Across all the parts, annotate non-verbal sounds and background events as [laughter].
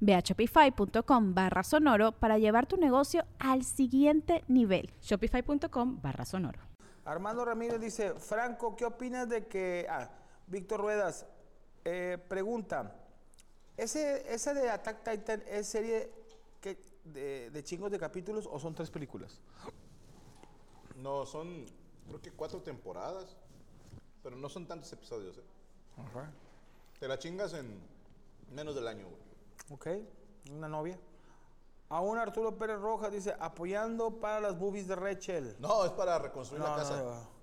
Ve a shopify.com barra sonoro para llevar tu negocio al siguiente nivel. Shopify.com barra sonoro. Armando Ramírez dice, Franco, ¿qué opinas de que... Ah, Víctor Ruedas eh, pregunta, ¿ese, ¿ese de Attack Titan es serie que, de, de chingos de capítulos o son tres películas? No, son creo que cuatro temporadas, pero no son tantos episodios. ¿eh? Te la chingas en menos del año, güey. Ok, una novia. Aún Arturo Pérez Rojas dice, apoyando para las boobies de Rachel. No, es para reconstruir la casa. no, no.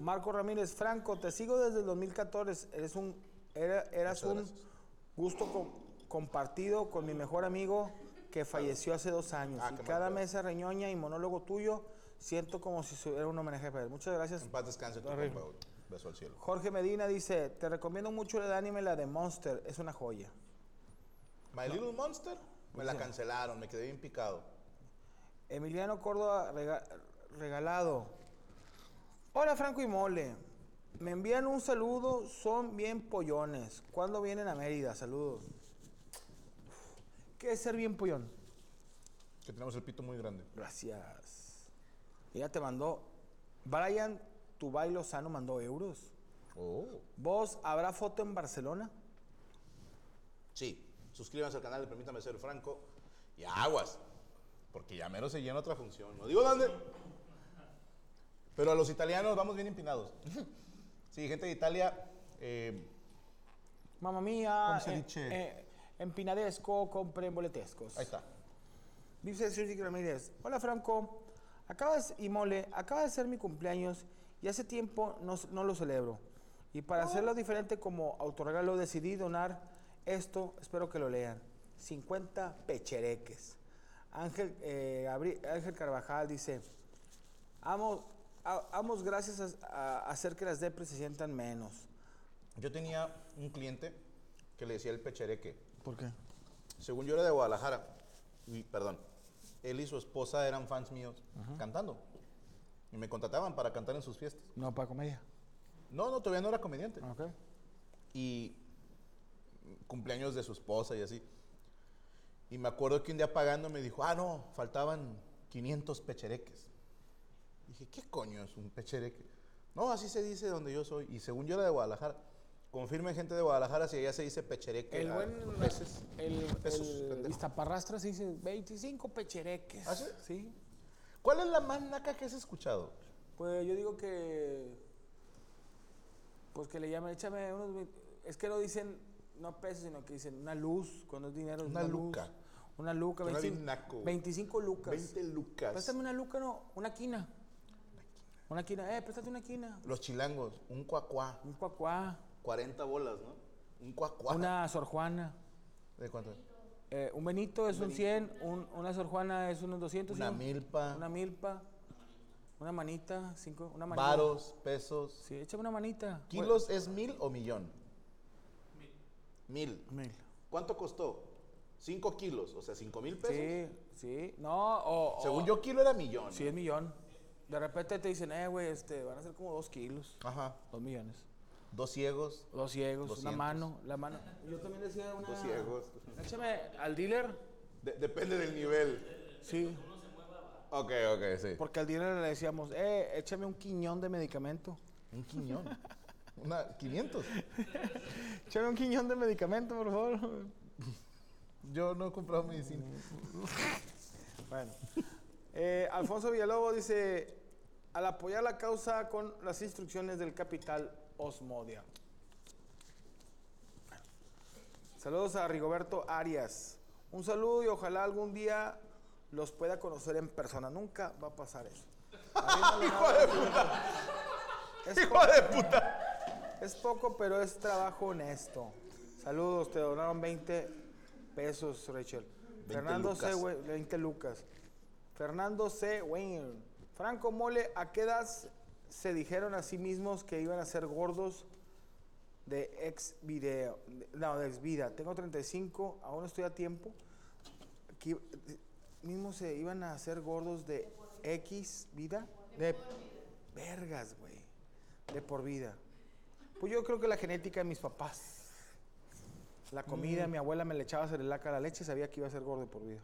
Marco Ramírez, Franco, te sigo desde el 2014. Eres un, era- eras Muchas un gracias. gusto com- compartido con mi mejor amigo que falleció hace dos años. Ah, y cada mesa reñoña y monólogo tuyo siento como si fuera un homenaje para él. Muchas gracias. En paz descanse tu Horrible. compa, güey. Beso al cielo. Jorge Medina dice, te recomiendo mucho el anime, la de Monster. Es una joya. My Little Monster, me la cancelaron, me quedé bien picado. Emiliano Córdoba rega- regalado. Hola Franco y Mole. Me envían un saludo, son bien pollones. ¿Cuándo vienen a Mérida? Saludos. ¿Qué es ser bien pollón? Que tenemos el pito muy grande. Gracias. Ella te mandó. Brian Tubay Lozano mandó euros. Oh. ¿Vos habrá foto en Barcelona? Sí, suscríbanse al canal de Permítame Ser Franco y aguas, porque ya mero se llena otra función. No digo dónde, pero a los italianos vamos bien empinados. [laughs] Sí, gente de Italia, eh, Mamma mía. ¿Cómo se eh, dice? eh, empinadesco, compren boletescos. ahí está. Dice Sergio Ramírez, hola Franco, acaba de, y Mole, acaba de ser mi cumpleaños y hace tiempo no, no lo celebro. Y para hacerlo diferente como autorregalo decidí donar esto, espero que lo lean, 50 pechereques. Ángel, eh, Ángel Carvajal dice, amo, a- amos gracias a, a hacer que las depres se sientan menos. Yo tenía un cliente que le decía el pechereque. ¿Por qué? Según yo era de Guadalajara, y perdón, él y su esposa eran fans míos cantando. Y me contrataban para cantar en sus fiestas. No, para comedia. No, no, todavía no era comediante. Ok. y cumpleaños de su esposa y así. Y me acuerdo que un día pagando me dijo, ah, no, faltaban 500 pechereques. Dije, ¿qué coño es un pechereque? No, así se dice donde yo soy. Y según yo era de Guadalajara. Confirmen gente de Guadalajara si allá se dice pechereque. El a buen veces. el, Pesos, el. Iztaparrastra se dice 25 pechereques. ¿Ah, sí? Sí. ¿Cuál es la más naca que has escuchado? Pues yo digo que. Pues que le llaman, échame unos. Es que no dicen, no pesos, sino que dicen una luz, cuando es dinero. Una luz. luca. Una luca, Suena 25, bien naco, güey. 25 lucas. 20 lucas. Préstame una luca, no, una quina. Una quina, eh, préstate una quina. Los chilangos, un cuacuá. Un cuacuá, 40 bolas, ¿no? Un cuacuá. una sor Juana. ¿De cuánto? Eh, un benito es un 100, un- una sor Juana es unos 200. Una ¿sí? milpa. Una milpa. Una manita, cinco, una manita. Varos, pesos. Sí, échame una manita. ¿Kilos es mil o millón? Mil. Mil. ¿Cuánto costó? Cinco kilos, o sea, cinco mil pesos. Sí, sí. No, o. o- Según yo, kilo era millón. Sí, es millón. De repente te dicen, eh, güey, este, van a ser como dos kilos. Ajá. Dos millones. Dos ciegos, Dos ciegos, 200. una mano, la mano. Yo también decía una. dos ciegos. Échame al dealer. De- depende del nivel. Sí. Ok, ok, sí. Porque al dealer le decíamos, eh, échame un quiñón de medicamento. Un quiñón. [laughs] Una, 500. Échame [laughs] un quiñón de medicamento, por favor. Yo no he comprado medicina. Bueno. Eh, Alfonso Villalobos dice, al apoyar la causa con las instrucciones del capital Osmodia. Saludos a Rigoberto Arias. Un saludo y ojalá algún día los pueda conocer en persona. Nunca va a pasar eso. [laughs] ¡Hijo de puta! Es ¡Hijo de puta! Es poco, pero es trabajo honesto. Saludos, te donaron 20 pesos, Rachel. 20 Fernando C. lucas. We- 20 lucas. Fernando C. Wayne. Franco Mole, ¿a qué edad se dijeron a sí mismos que iban a ser gordos de ex video? de- No, de ex vida. Tengo 35, aún estoy a tiempo. Que mismo se iban a hacer gordos de X vida. De vergas, güey. De por vida. Pues yo creo que la genética de mis papás. La comida, Mm. mi abuela me le echaba cerelac a la leche, sabía que iba a ser gordo por vida.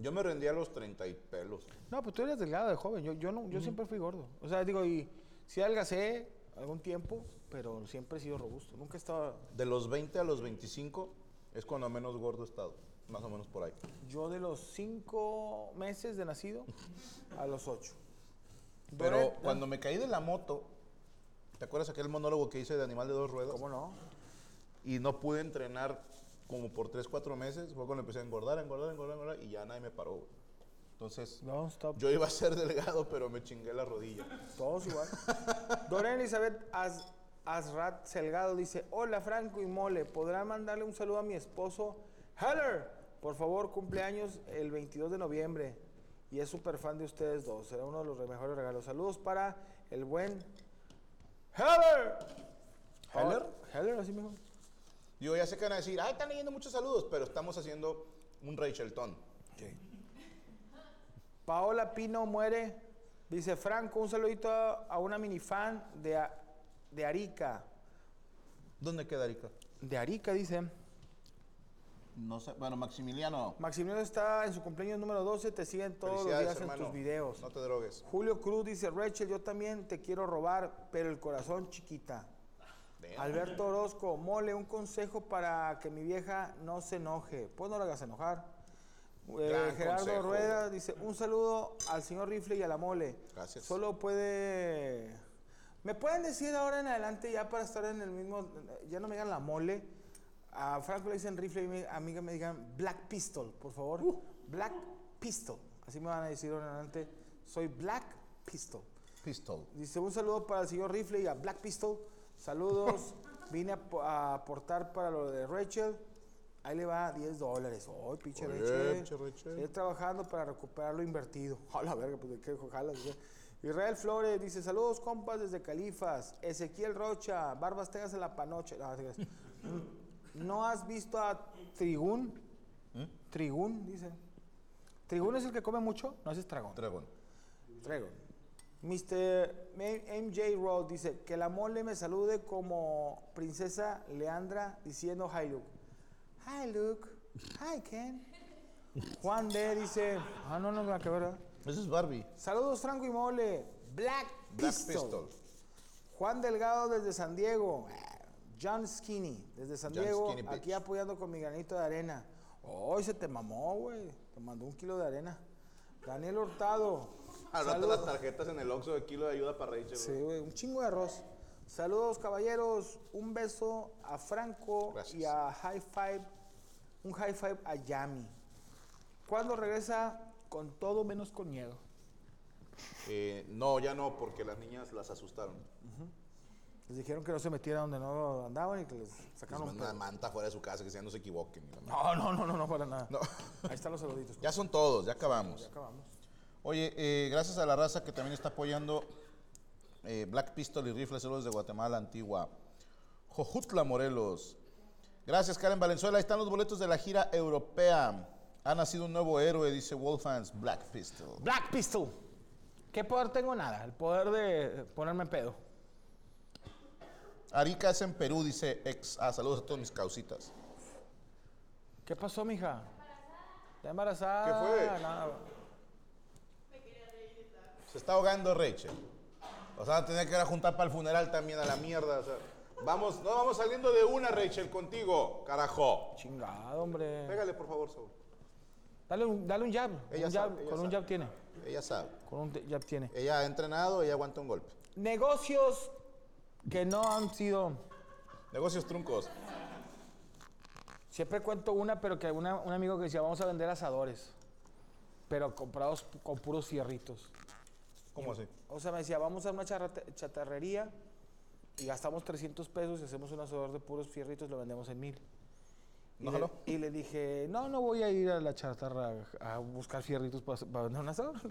Yo me rendí a los 30 y pelos. No, pues tú eres delgado de joven. Yo, yo no, yo siempre fui gordo. O sea, digo, y sí adelgacé algún tiempo, pero siempre he sido robusto. Nunca he estado. De los 20 a los 25 es cuando menos gordo he estado. Más o menos por ahí. Yo de los cinco meses de nacido [laughs] a los ocho. Pero Doret, cuando me caí de la moto, ¿te acuerdas aquel monólogo que hice de Animal de Dos Ruedas? ¿Cómo no? Y no pude entrenar como por 3, 4 meses. Fue cuando empecé a engordar, engordar, engordar, engordar. Y ya nadie me paró. Entonces, No, stop. yo iba a ser delgado, pero me chingué la rodilla. Todos igual. [laughs] Doreen Elizabeth Az- Azrat Selgado dice, hola Franco y Mole, ¿podrán mandarle un saludo a mi esposo Heller? Por favor, cumpleaños el 22 de noviembre. Y es súper fan de ustedes dos. Será uno de los mejores regalos. Saludos para el buen Heller. ¿Heller? Heller, así mejor. Digo, ya sé que van a decir, ay, están leyendo muchos saludos, pero estamos haciendo un Rachelton. Paola Pino muere. Dice Franco, un saludito a, una minifan de, de Arica. ¿Dónde queda Arica? De Arica, dice. No sé, bueno, Maximiliano. Maximiliano está en su cumpleaños número 12, te siguen todos los días en tus videos. No te drogues. Julio Cruz dice, Rachel, yo también te quiero robar, pero el corazón chiquita. Damn. Alberto Orozco, mole, un consejo para que mi vieja no se enoje. Pues no la hagas enojar. Eh, Gerardo consejo. Rueda dice, un saludo al señor Rifle y a la mole. Gracias. Solo puede... ¿Me pueden decir ahora en adelante ya para estar en el mismo... Ya no me digan la mole. A Franco le dicen rifle y mi amiga me digan Black Pistol, por favor. Uh. Black Pistol. Así me van a decir ahora adelante. Soy Black Pistol. Pistol. Dice un saludo para el señor Rifle y a Black Pistol. Saludos. [laughs] Vine a, po- a aportar para lo de Rachel. Ahí le va 10 dólares. Ay, pinche Oye, Rachel. pinche Rachel. Sigue trabajando para recuperar lo invertido. [laughs] A la verga, pues de qué jalas. Israel Flores dice: Saludos, compas, desde Califas. Ezequiel Rocha, Barbas Tegas en la panoche. No. ¿No has visto a Trigún? ¿Mm? Trigún, dice. ¿Trigún es el que come mucho? No, ese es Tragón. Dragón. Traigo. Mr. MJ Road dice que la mole me salude como princesa Leandra diciendo hi Luke. Hi Luke. Hi Ken. Juan D dice, ah no, no, nada que ver. ¿verdad? Ese es Barbie. Saludos Franco y Mole. Black Black Pistol. Pistol. Juan Delgado desde San Diego. John Skinny desde San John Diego. Skinny, aquí apoyando con mi granito de arena. Hoy se te mamó, güey. Te mandó un kilo de arena. Daniel Hurtado. [laughs] Anota Saludos. las tarjetas en el Oxxo de kilo de ayuda para Rachel. Sí, güey. un chingo de arroz. Saludos, caballeros. Un beso a Franco Gracias. y a High Five. Un high five a Yami. ¿Cuándo regresa con todo menos con miedo? Eh, no, ya no, porque las niñas las asustaron. Les dijeron que no se metieran donde no andaban y que les Les sacaron un mandan una manta fuera de su casa, que ya no se equivoquen. No, no, no, no, no, para nada. No. Ahí están los saluditos. Ya son todos, ya acabamos. Ya acabamos. Oye, eh, gracias a la raza que también está apoyando eh, Black Pistol y Rifles Celos de Guatemala Antigua. Jojutla Morelos. Gracias Karen Valenzuela. Ahí están los boletos de la gira europea. Ha nacido un nuevo héroe, dice Wolfans Black Pistol. Black Pistol. ¿Qué poder tengo? Nada. El poder de ponerme pedo. Arica es en Perú, dice ex. Ah, saludos a todos mis causitas. ¿Qué pasó, mija? ¿Está embarazada? ¿Qué fue? Nada. Se está ahogando Rachel. O sea, tener que ir a juntar para el funeral también a la mierda. o sea. vamos, no vamos saliendo de una, Rachel, contigo, carajo. Chingado, hombre. Pégale, por favor, Saúl. Dale un, dale un jab. Ella un jab, sabe, ella con un jab tiene. Ella sabe. Con un jab tiene. Ella ha entrenado, ella aguanta un golpe. Negocios que no han sido. Negocios truncos. Siempre cuento una, pero que una- un amigo que decía, vamos a vender asadores. Pero comprados con puros fierritos. ¿Cómo así? O sea, me decía, vamos a una chatarrería y gastamos 300 pesos y hacemos un asador de puros fierritos lo vendemos en mil. Y, ¿No le, jaló? y le dije, no, no voy a ir a la chatarra a buscar fierritos para, para vender un asador. [laughs]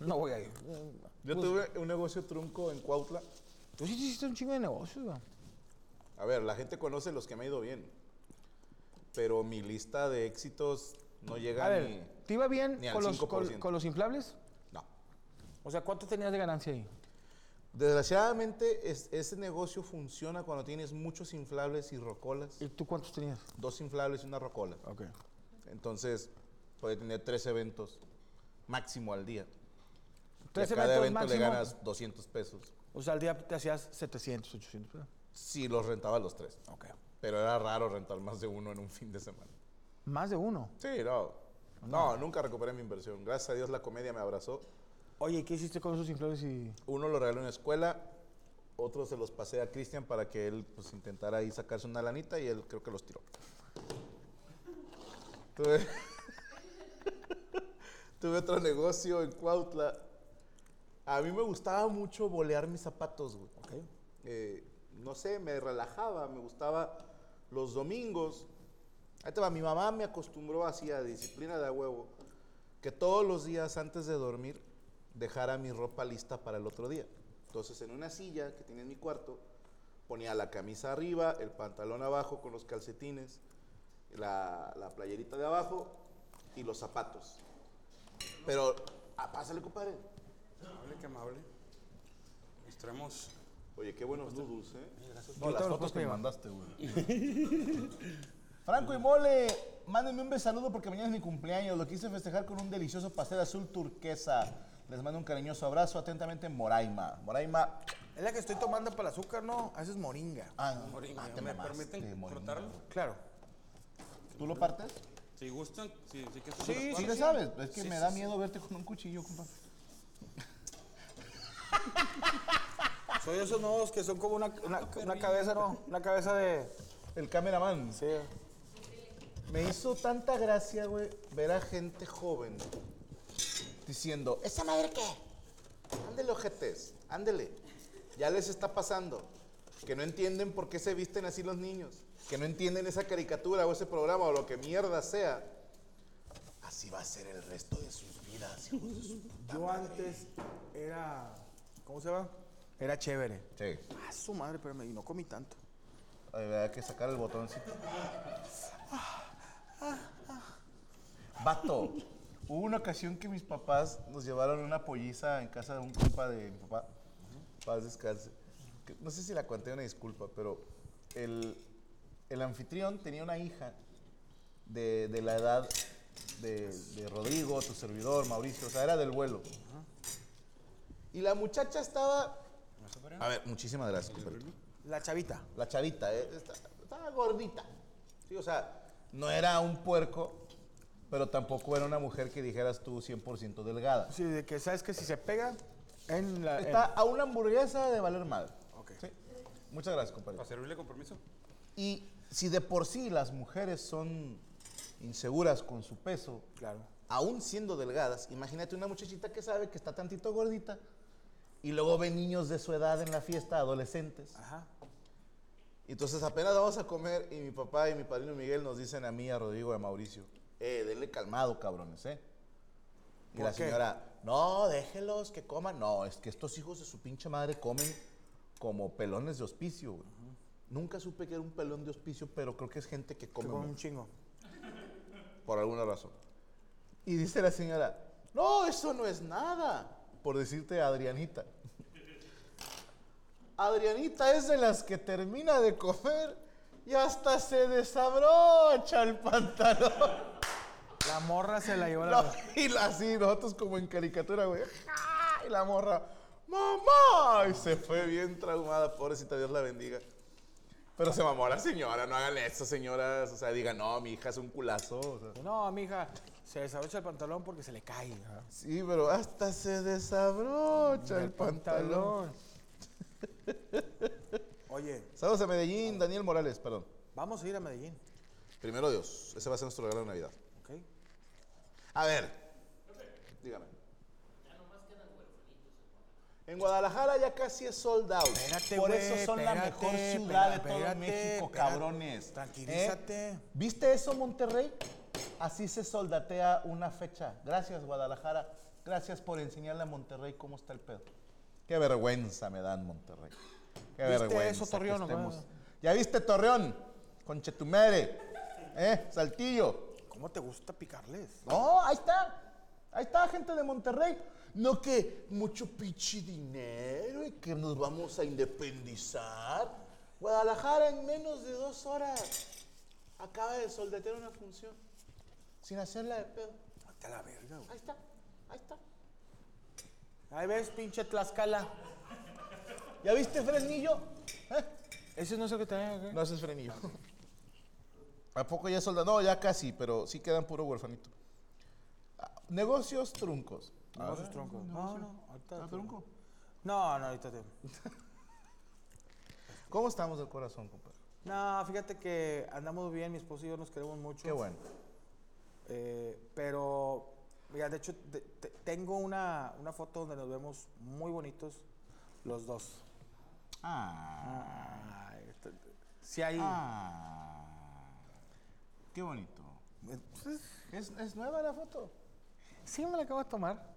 No voy a ir. Yo Pues, tuve un negocio trunco en Cuautla. Tú sí hiciste un chingo de negocios, güey. A ver, la gente conoce los que me ha ido bien. Pero mi lista de éxitos no llega A ni. ver, ¿te iba bien ni con los, con, 5%. con los inflables? No. O sea, ¿cuánto tenías de ganancia ahí? Desgraciadamente, es- ese negocio funciona cuando tienes muchos inflables y rocolas. ¿Y tú cuántos tenías? Dos inflables y una rocola. Ok. Entonces, puede tener tres eventos máximo al día. Tres cada eventos evento máximo. le ganas 200 pesos. O sea, al día te hacías 700, 800 pesos. Si los rentaba los tres. Ok. Pero era raro rentar más de uno en un fin de semana. Más de uno. Sí, no. No, nunca recuperé mi inversión. Gracias a Dios la comedia me abrazó. Oye, ¿qué hiciste con esos inflables y...? Uno lo regaló en la escuela, otro se los pasé a Cristian para que él pues, intentara ahí sacarse una lanita y él creo que los tiró. Tuve, [laughs] tuve otro negocio en Cuautla. A mí me gustaba mucho bolear mis zapatos, güey. Eh, no sé, me relajaba, me gustaba los domingos. Ahí te va, mi mamá me acostumbró así a disciplina de a huevo, que todos los días antes de dormir dejara mi ropa lista para el otro día. Entonces en una silla que tenía en mi cuarto, ponía la camisa arriba, el pantalón abajo con los calcetines, la, la playerita de abajo y los zapatos. Pero, ah, pásale, compadre. Amable, qué amable. Nos traemos. Oye, qué buenos noodles, ¿eh? Yo te los puedo llevar. mandaste, güey. Franco y Mole, mándenme un besaludo porque mañana es mi cumpleaños. Lo quise festejar con un delicioso pastel azul turquesa. Les mando un cariñoso abrazo. Atentamente, Moraima. Moraima. Es la que estoy tomando para el azúcar, ¿no? Esa es moringa. Ah, no. Moringa, Ah, te ¿me permiten frotarlo? Claro. ¿Tú lo partes? Si gustan, sí, sí que Sí, Sí, le sabes. Es que Sí, me sí, da sí. miedo verte con un cuchillo, compa. Soy esos nuevos que son como una, una, una cabeza, ¿no? Una cabeza de... El cameraman. Sí. Me hizo tanta gracia, güey, ver a gente joven diciendo, ¿esa madre qué? Ándele, ojetes, ándele. Ya les está pasando. Que no entienden por qué se visten así los niños. Que no entienden esa caricatura o ese programa o lo que mierda sea. Así va a ser el resto de sus vidas, hijos de su puta Yo madre. antes era... ¿Cómo se llama? Era chévere. Sí. Ah, su madre, pero me, no comí tanto. Había que sacar el botoncito. Vato, hubo una ocasión que mis papás nos llevaron una polliza en casa de un compa de mi papá. Paz descanse. Que No sé si la conté una disculpa, pero el, el anfitrión tenía una hija de, de la edad de, de Rodrigo, tu servidor, Mauricio, o sea, era del vuelo. Y la muchacha estaba... A ver, muchísimas gracias, compadre. La chavita. La chavita, ¿eh? Está- estaba gordita. Sí, o sea, no era un puerco, pero tampoco era una mujer que dijeras tú 100% delgada. Sí, de que sabes que si se pega en la... en- Está a una hamburguesa de valer madre. Ok. Sí. Muchas gracias, compadre. ¿Para servirle con permiso? Y si de por sí las mujeres son inseguras con su peso, Claro. aún siendo delgadas, imagínate una muchachita que sabe que está tantito gordita y luego ve niños de su edad en la fiesta, adolescentes. Ajá. Entonces apenas vamos a comer y mi papá y mi padrino Miguel nos dicen a mí, a Rodrigo y a Mauricio, eh, denle calmado, cabrones, ¿eh? Y ¿Por la qué? señora, no, déjelos que coman. No, es que estos hijos de su pinche madre comen como pelones de hospicio, güey. Nunca supe que era un pelón de hospicio, pero creo que es gente que come Con un mucho, chingo. por alguna razón. Y dice la señora, no, eso no es nada, por decirte Adrianita. Adrianita es de las que termina de comer y hasta se desabrocha el pantalón. La morra se la llevó la... No, y la- así, nosotros como en caricatura, güey. ¡ja! Y la morra, ¡mamá! Y se fue bien traumada, pobrecita, Dios la bendiga. Pero se mamó la señora, no hagan eso, señoras. O sea, digan, no, mi hija es un culazo. o sea. No, mija, Se desabrocha el pantalón porque se le cae. Sí, pero hasta se desabrocha el pantalón. Oye, Saludos a Medellín, Daniel Morales, perdón. vamos a ir a Medellín. Primero Dios, ese va a ser nuestro regalo de Navidad. ¿ok? A ver, dígame. En Guadalajara ya casi es sold out. Espérate, Por eso son la mejor ciudad de todo México, cabrones. Tranquilízate. ¿Eh? ¿Viste eso, Monterrey? Así se soldatea una fecha. Gracias, Guadalajara. Gracias por enseñarle a Monterrey cómo está el pedo. Qué vergüenza me dan, Monterrey. Qué ¿Viste vergüenza. eso, Torreón, ¿Ya viste Torreón? Con Chetumere. ¿Eh? Saltillo. ¿Cómo te gusta picarles? No, ahí está. Ahí está, gente de Monterrey. No que mucho pinche dinero y que nos vamos a independizar. Guadalajara en menos de dos horas acaba de soldatear una función sin hacerla de pedo. Vete a la verga, güey. Ahí está, ahí está. Ahí ves, pinche Tlaxcala. ¿Ya viste Fresnillo? ¿Eh? Ese no es el que te No, ese es Frenillo. ¿A poco ya solda? No, ya casi, pero sí quedan puro huerfanito. Ah, Negocios truncos. No, sus troncos. No, no, ahorita. ¿Ah, te- trunco? No, no, ahorita te. [laughs] ¿Cómo estamos del corazón, compadre? No, fíjate que andamos bien, mi esposo y yo nos queremos mucho. Qué bueno. Eh, pero, mira, de hecho, te- te- tengo una, una foto donde nos vemos muy bonitos los dos. Ah. Ay, este- sí hay... Ah. Qué bonito. ¿Es, es nueva la foto? sí, me la acabo de tomar.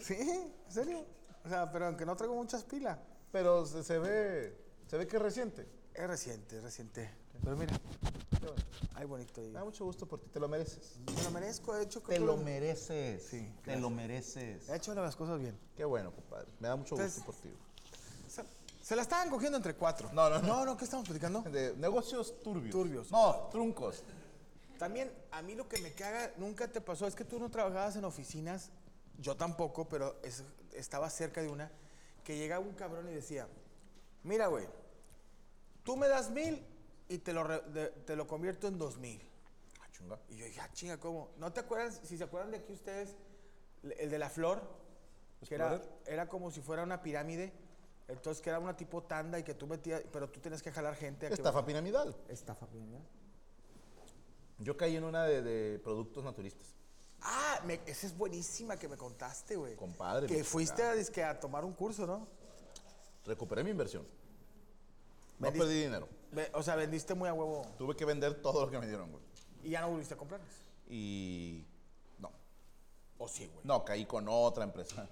Sí, en serio. O sea, pero aunque no traigo muchas pilas. Pero se, se ve, se ve que es reciente. Es reciente, es reciente. Pero mira, Hay bonito. Me da mucho gusto por ti, te lo mereces. Me lo merezco, de hecho. Te lo mereces. Sí, Te gracias. lo mereces. He hecho las cosas bien. Qué bueno, compadre. Me da mucho Entonces- gusto por ti. Se, se la estaban cogiendo entre cuatro. No, no, no. No, no, ¿qué estamos platicando? De negocios turbios. Turbios. No, truncos. También a mí lo que me caga, nunca te pasó, es que tú no trabajabas en oficinas, yo tampoco, pero es- estaba cerca de una, que llegaba un cabrón y decía, mira, güey, tú me das mil y te lo, re- de- te lo convierto en dos mil. Ah, chunga. Y yo dije, ah, chinga, ¿cómo? ¿No te acuerdas, si se acuerdan de aquí ustedes, el de la flor? Que era, era como si fuera una pirámide, entonces que era una tipo tanda y que tú metías, pero tú tienes que jalar gente. a Estafa piramidal. Estafa piramidal. Yo caí en una de, de productos naturistas. Ah, me- esa es buenísima que me contaste, güey. Compadre, Que fuiste a, tomar un curso, ¿no? Recuperé mi inversión. No perdí dinero. Ve- O sea, vendiste muy a huevo Tuve que vender todo lo que me dieron, güey. y ya no volviste a comprarles. Y. No. ¿O sí, güey? No, caí con otra empresa.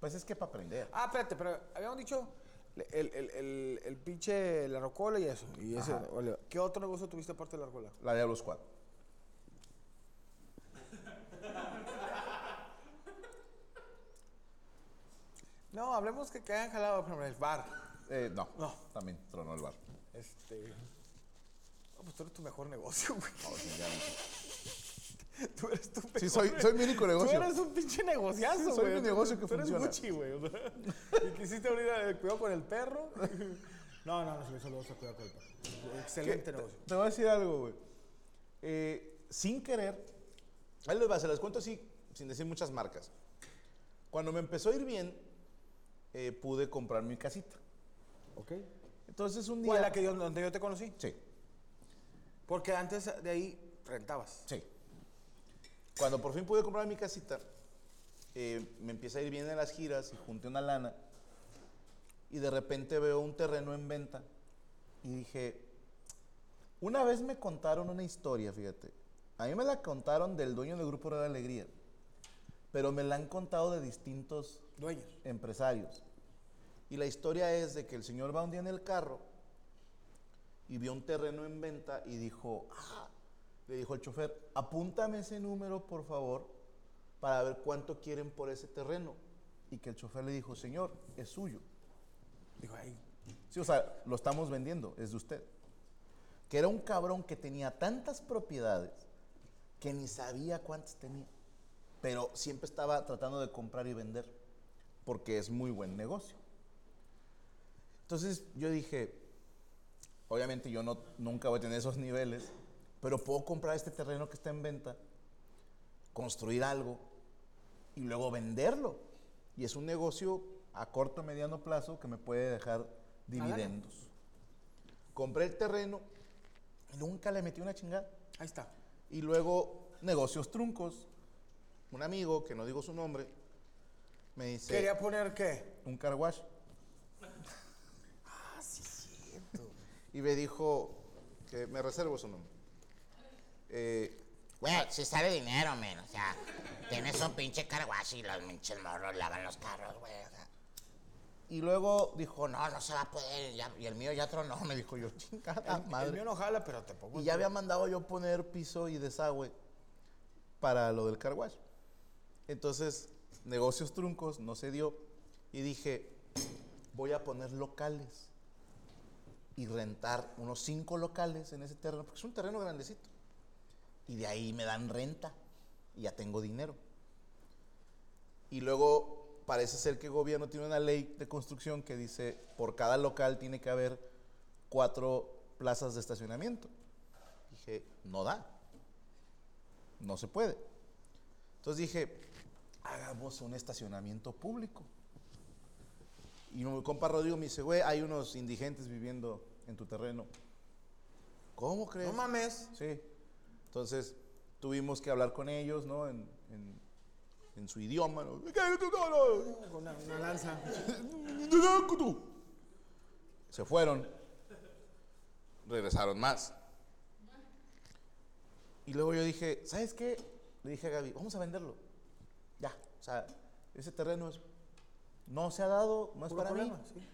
Pues es que para aprender. Ah, espérate, pero habíamos dicho el, el, el, el pinche la rocola y eso. Y ese. ¿Qué otro negocio tuviste aparte de la rocola? La Diablo Squad. No, hablemos que, que hayan jalado por ejemplo, el bar. Eh, no, No. También tronó el bar. Este. No, pues tú eres tu mejor negocio, güey. No, sí, ya. [laughs] Tú eres tu mejor Sí, soy, soy mi único Tú negocio. eres un pinche negociazo, güey. soy mi Tú- negocio que tú eres funciona. Gucci, güey. o sea, [laughs] y quisiste abrir el cuidado con el perro. [laughs] No, no, no, sí, solo vas a cuidar con el perro. Excelente ¿Qué? negocio. Te voy a decir algo, güey. Eh, sin querer, ahí les va, se las cuento así, sin decir muchas marcas. Cuando me empezó a ir bien, eh, pude comprar mi casita. ¿Ok? Entonces un día... ¿Cuál es la que yo, donde yo te conocí? Sí, Porque antes de ahí rentabas. sí. Cuando por fin pude comprar mi casita, eh, me empieza a ir bien en las giras y junté una lana. Y de repente veo un terreno en venta. Y dije, una vez me contaron una historia, fíjate. A mí me la contaron del dueño del Grupo de Alegría. Pero me la han contado de distintos Dueños. empresarios. Y la historia es de que el señor va un día en el carro y vio un terreno en venta y dijo, ah, le dijo al chofer, apúntame ese número por favor para ver cuánto quieren por ese terreno. Y que el chofer le dijo, señor, es suyo. Digo, ay, Sí, o sea, lo estamos vendiendo, es de usted. Que era un cabrón que tenía tantas propiedades que ni sabía cuántas tenía. Pero siempre estaba tratando de comprar y vender, porque es muy buen negocio. Entonces yo dije, obviamente yo no, nunca voy a tener esos niveles, pero puedo comprar este terreno que está en venta construir algo y luego venderlo. Y es un negocio a corto mediano plazo que me puede dejar dividendos. Compré el terreno y nunca le metí una chingada. Ahí está. Y luego negocios truncos. Un amigo, que no digo su nombre, me dice ¿Quería poner qué? un car wash. Y me dijo que me reservo su nombre. Eh, Güey, si sale dinero, men. O sea, tienes un pinche carwash y los pinches morros lavan los carros, güey. o sea. y luego dijo, no, No, se va a poder. ya- y el mío ya tronó. me dijo yo, chingada El, madre. el mío no jala, pero te pongo. Y ya había mandado yo poner piso y desagüe para lo del car wash. Entonces, negocios truncos, no se dio. Y dije, voy a poner locales y rentar unos cinco locales en ese terreno, porque es un terreno grandecito. Y de ahí me dan renta y ya tengo dinero. Y luego parece ser que el gobierno tiene una ley de construcción que dice, por cada local tiene que haber cuatro plazas de estacionamiento. Dije, no da. No se puede. Entonces dije, hagamos un estacionamiento público. Y mi compa Rodrigo me dice, güey, hay unos indigentes viviendo en tu terreno. ¿Cómo crees? No mames. Sí. Entonces tuvimos que hablar con ellos, ¿no? En, en- en su idioma. ¿no? Con una, una lanza. Se fueron. Regresaron más. Y luego yo dije, ¿sabes qué? Le dije a Gaby, vamos a venderlo. Ya. O sea, ese terreno es, no se ha dado, no es para problema, mí. sí.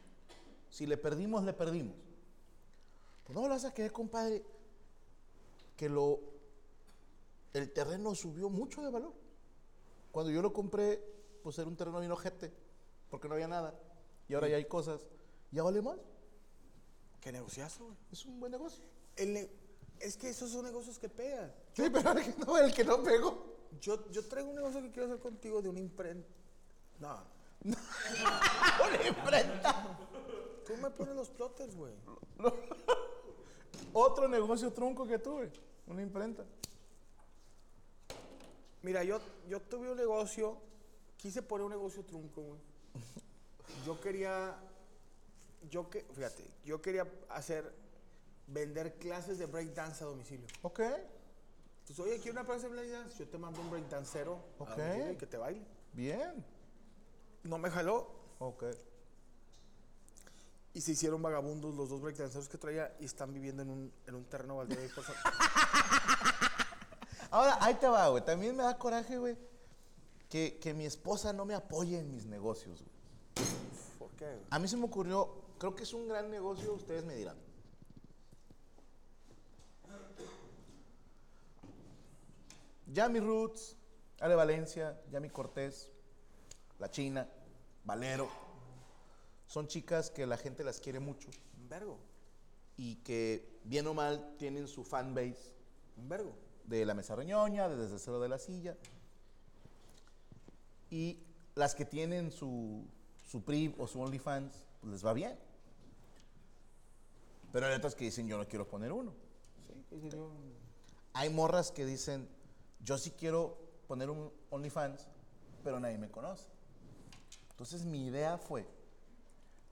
Si le perdimos, le perdimos. Pues no lo vas a creer, compadre, que lo, el terreno subió mucho de valor. Cuando yo lo compré, pues era un terreno bien ojete, porque no había nada. Y ahora ya hay cosas. Ya vale más. Qué negociazo, güey. Es un buen negocio. El ne- es que esos son negocios que pegan. Sí, [laughs] pero el que no, el que no pegó. Yo, yo traigo un negocio que quiero hacer contigo de una imprenta. No. Una imprenta. Tú me pones los plotters, güey. Otro negocio trunco que tuve. Una imprenta. Mira, yo, yo tuve un negocio, quise poner un negocio trunco, güey. Yo quería, yo que, fíjate, yo quería hacer, vender clases de breakdance a domicilio. Ok. Entonces, oye, quiero una clase de breakdance, yo te mando un breakdancero Ok. domicilio y que te baile. Bien. No me jaló Ok. y se hicieron vagabundos los dos breakdanceros que traía y están viviendo en un, en un terreno baldío. San- [laughs] Ahora, ahí te va, güey. También me da coraje, güey, que, que mi esposa no me apoye en mis negocios, güey. ¿Por qué? güey? A mí se me ocurrió, creo que es un gran negocio, ustedes me dirán. Yami Roots, Ale Valencia, Yami Cortés, La China, Valero. Son chicas que la gente las quiere mucho Un vergo, y que, bien o mal, tienen su fan base un vergo. de la mesa reñoña, de desde cero de la silla. Y las que tienen su, su PRI o su OnlyFans, pues les va bien. Pero hay otras que dicen, yo no quiero poner uno. Sí, un- Hay morras que dicen, yo sí quiero poner un OnlyFans, pero nadie me conoce. Entonces mi idea fue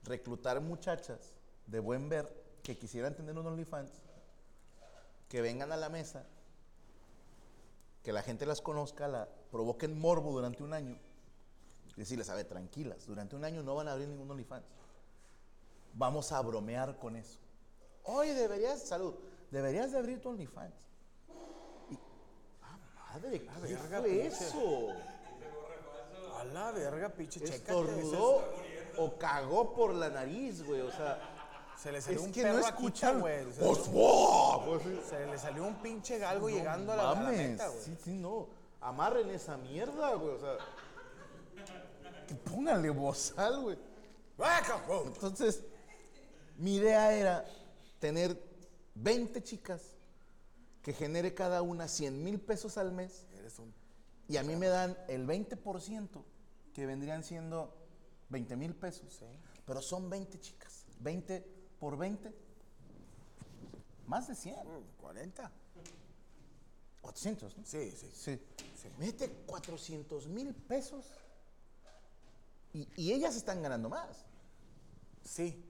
reclutar muchachas de buen ver que quisieran tener un OnlyFans, que vengan a la mesa, que la gente las conozca, la provoquen morbo durante un año, y decirles, a ver, tranquilas, durante un año no van a abrir ningún OnlyFans. Vamos a bromear con eso. Oye, deberías, salud, deberías de abrir tu OnlyFans. Y, ah, madre, ¿qué verga, fue eso? A la verga, pinche, chécate. Estornudó o cagó por la nariz, güey, o sea, Se le salió es un que perro no escuchan. güey. Se, ¡Pues, le- ¡fua! Pues, sí. se le salió un pinche galgo llegando a la, a la Mames, meta, güey. sí, sí, no. Amarren esa mierda, güey, o sea. Que pónganle bozal, güey. Entonces, mi idea era tener 20 chicas que genere cada una 100 mil pesos al mes Eres un... y a mí me dan el 20% que vendrían siendo 20 mil pesos. Sí. Pero son 20 chicas. 20 por 20. Más de 100. 40. 400, ¿no? Sí, sí. Sí. Mete 400 mil pesos y, y ellas están ganando más. Sí.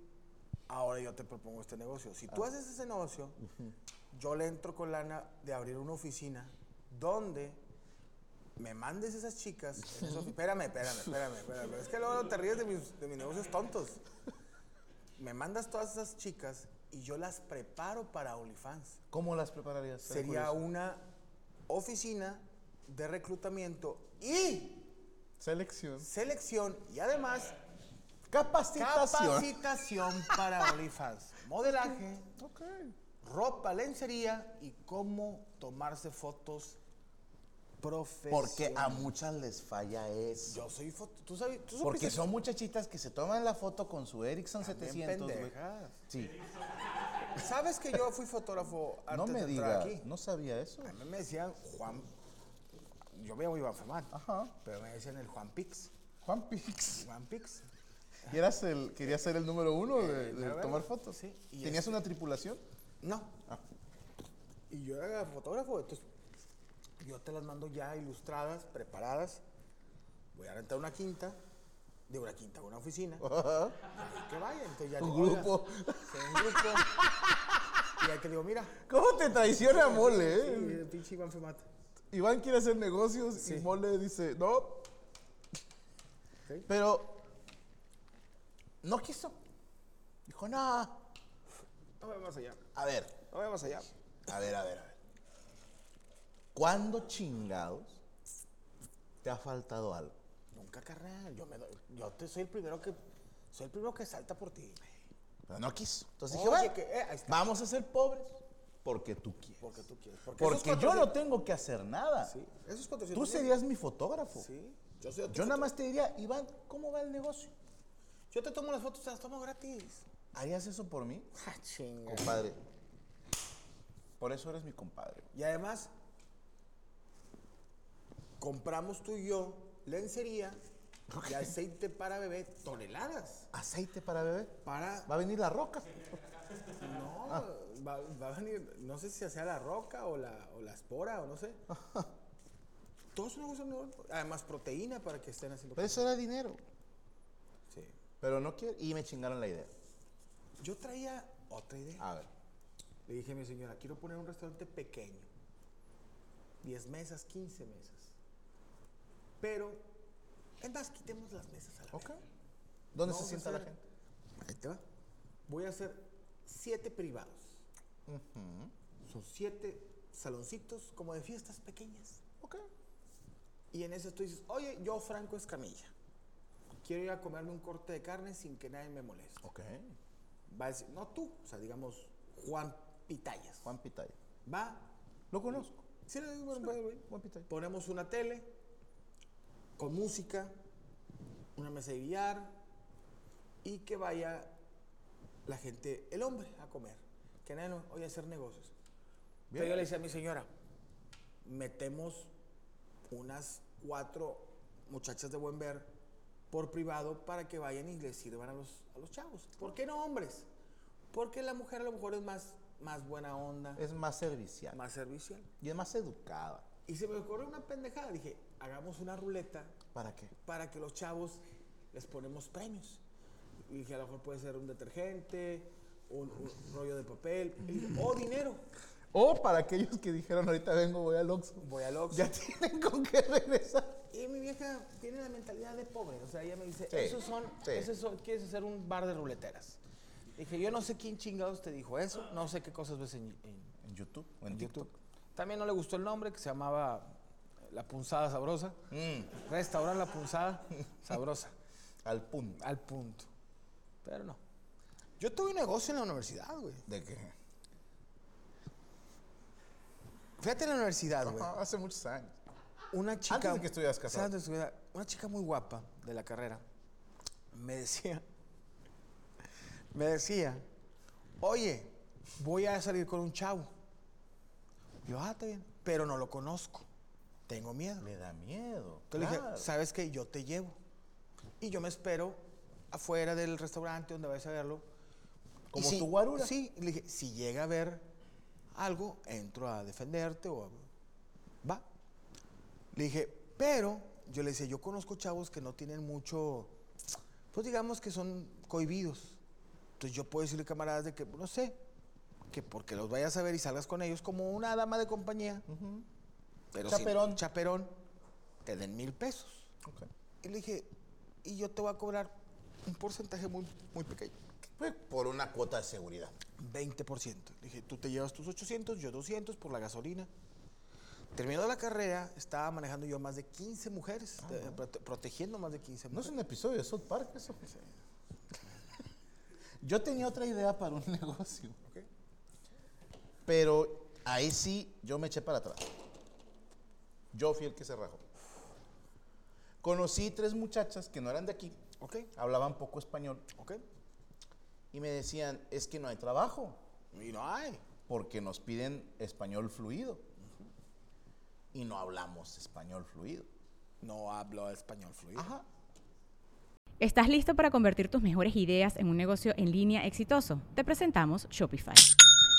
Ahora yo te propongo este negocio. Si tú haces ese negocio, yo le entro con lana de abrir una oficina donde me mandes esas chicas. en ofi- espérame, espérame, espérame, espérame. Es que luego te ríes de mis, de mis negocios tontos. Me mandas todas esas chicas y yo las preparo para OnlyFans. ¿Cómo las prepararías? Sería una oficina de reclutamiento y Selección. selección y además Capacitación. Capacitación para OnlyFans. [laughs] Modelaje, Ok. ropa, lencería y cómo tomarse fotos profesionales. Porque a muchas les falla eso. Yo soy foto... ¿Tú sabes? ¿Tú Porque son muchachitas que se toman la foto con su Ericsson También 700. güey. pendejas. Sí. ¿Sabes que yo fui fotógrafo antes No me de entrar digas, aquí? no sabía eso. A mí me decían Juan... Yo me llamo Iván Femat. Ajá. Pero me decían el Juan Pix. Juan Pix. Juan Pix. ¿Y eras el, querías ser el número uno de, de mero tomar fotos? Sí, y ¿Tenías este- una tripulación? No. Y yo era fotógrafo, entonces yo te las mando ya ilustradas, preparadas. Voy a rentar una quinta, de una quinta, una oficina. [laughs] y que vaya, entonces ya Un digo, grupo. un grupo. [laughs] y ahí te digo, mira, ¿Cómo te traiciona Mole, eh? pinche Iván Femat. Iván quiere hacer negocios Sí. y Mole dice, no. Sí. Pero no quiso. Dijo, no. No voy más allá, A ver, no voy más allá. a ver, a ver, a ver. ¿Cuándo chingados te ha faltado algo? Nunca, carnal, yo, me doy- yo te soy el primero que, soy el primero que salta por ti. Pero no quiso. Entonces Oye, dije, bueno, que, eh, vamos a ser pobres porque tú quieres. Porque tú quieres. Porque, yo no 400 tengo que hacer nada. Sí, esos 400 Tú serías mi fotógrafo. Sí, yo soy nada más te diría, Iván, ¿cómo va el negocio? Yo te tomo las fotos, te las tomo gratis. ¿Harías eso por mí? Ah, chinga. Compadre. Por eso eres mi compadre. Y además, compramos tú y yo lencería y aceite para bebé, toneladas. ¿Aceite para bebé? Para. Va a venir la roca. No, va, va a venir, no sé si sea la roca o la, o la espora o no sé. Todo es un negocio nuevo. Además, proteína para que estén haciendo. Pero eso era dinero. Sí. Pero no quiero. Y me chingaron la idea. Yo traía otra idea. A ver. Le dije a mi señora, quiero poner un restaurante pequeño. 10 mesas, 15 mesas. Pero, es más, quitemos las mesas a la Ok. ¿Dónde Vamos se a sienta la hacer- gente? Ahí te va. Voy a hacer siete privados. Son siete saloncitos como de fiestas pequeñas. Ok. Y en eso tú dices, oye, yo Franco Escamilla. Quiero ir a comerme un corte de carne sin que nadie me moleste. Ok. Va a decir, no tú, o sea, digamos, Juan Pitayas. Juan Pitaya. Va, Lo conozco. Sí, bueno, bueno, bueno. Juan Pitaya. Ponemos una tele con música, una mesa de billar y que vaya la gente, el hombre, a comer. Que nadie no oye hacer negocios. Pero yo le decía a mi señora, metemos unas cuatro muchachas de buen ver por privado para que vayan y les sirvan a los, a los chavos. ¿Por qué no hombres? Porque la mujer a lo mejor es más, más buena onda, Es más servicial. más servicial. Y es más educada. Y se me ocurrió una pendejada. Dije, hagamos una ruleta ¿Para qué? para que los chavos les ponemos premios. Y dije, a lo mejor puede ser un detergente, un, un rollo de papel o dinero. O para aquellos que dijeron ahorita vengo, voy al Oxxo. Voy al Oxxo. Ya [laughs] tienen con qué regresar. Y mi vieja tiene la mentalidad de pobre. O sea, ella me dice, Sí, esos son, sí. esos son, quieres hacer un bar de ruleteras. Dije, yo no sé quién chingados te dijo eso, no sé qué cosas ves en, en- En YouTube o en, en TikTok. YouTube. También no le gustó el nombre, que se llamaba La Punzada Sabrosa. Mm, Restaurante La Punzada Sabrosa. [laughs] al punto. Al punto. Pero no. Yo tuve un negocio en la universidad, güey. ¿De qué? Fíjate en la universidad, güey. Ajá, hace muchos años. Una chica. Antes de que estuvieras casado. antes de que estuviera- Una chica muy guapa de la carrera me decía. [laughs] Me decía, oye, voy a salir con un chavo. Yo, ah, está bien. Pero no lo conozco. Tengo miedo. Le da miedo. Entonces le claro. dije, ¿sabes qué? Yo te llevo. Y yo me espero afuera del restaurante donde vayas a verlo. Como si- tu guarura. Sí, le dije, si llega a ver algo, entro a defenderte o a- Va. Le dije, pero yo le decía, yo conozco chavos que no tienen mucho, pues digamos que son cohibidos. Entonces yo puedo decirle camaradas de que, no sé, que porque los vayas a ver y salgas con ellos como una dama de compañía, pero Chaperón. chaperón, te den mil pesos. Y le dije, y yo te voy a cobrar un porcentaje muy, muy pequeño, Pues, por una cuota de seguridad. 20%. Le dije, tú te llevas tus 800, yo 200 por la gasolina. Terminó la carrera, estaba manejando yo más de 15 mujeres, eh, prote- protegiendo más de 15 No es mujeres. un episodio de South Park eso. [laughs] Yo tenía otra idea para un [laughs] negocio. Pero ahí sí yo me eché para atrás. Yo fui el que se rajó. Conocí tres muchachas que no eran de aquí, Ok, hablaban poco español ok. y me decían, es que no hay trabajo Y no hay. porque nos piden español fluido. Y no hablamos español fluido. No hablo español fluido. Ajá. ¿Estás listo para convertir tus mejores ideas en un negocio en línea exitoso? Te presentamos Shopify.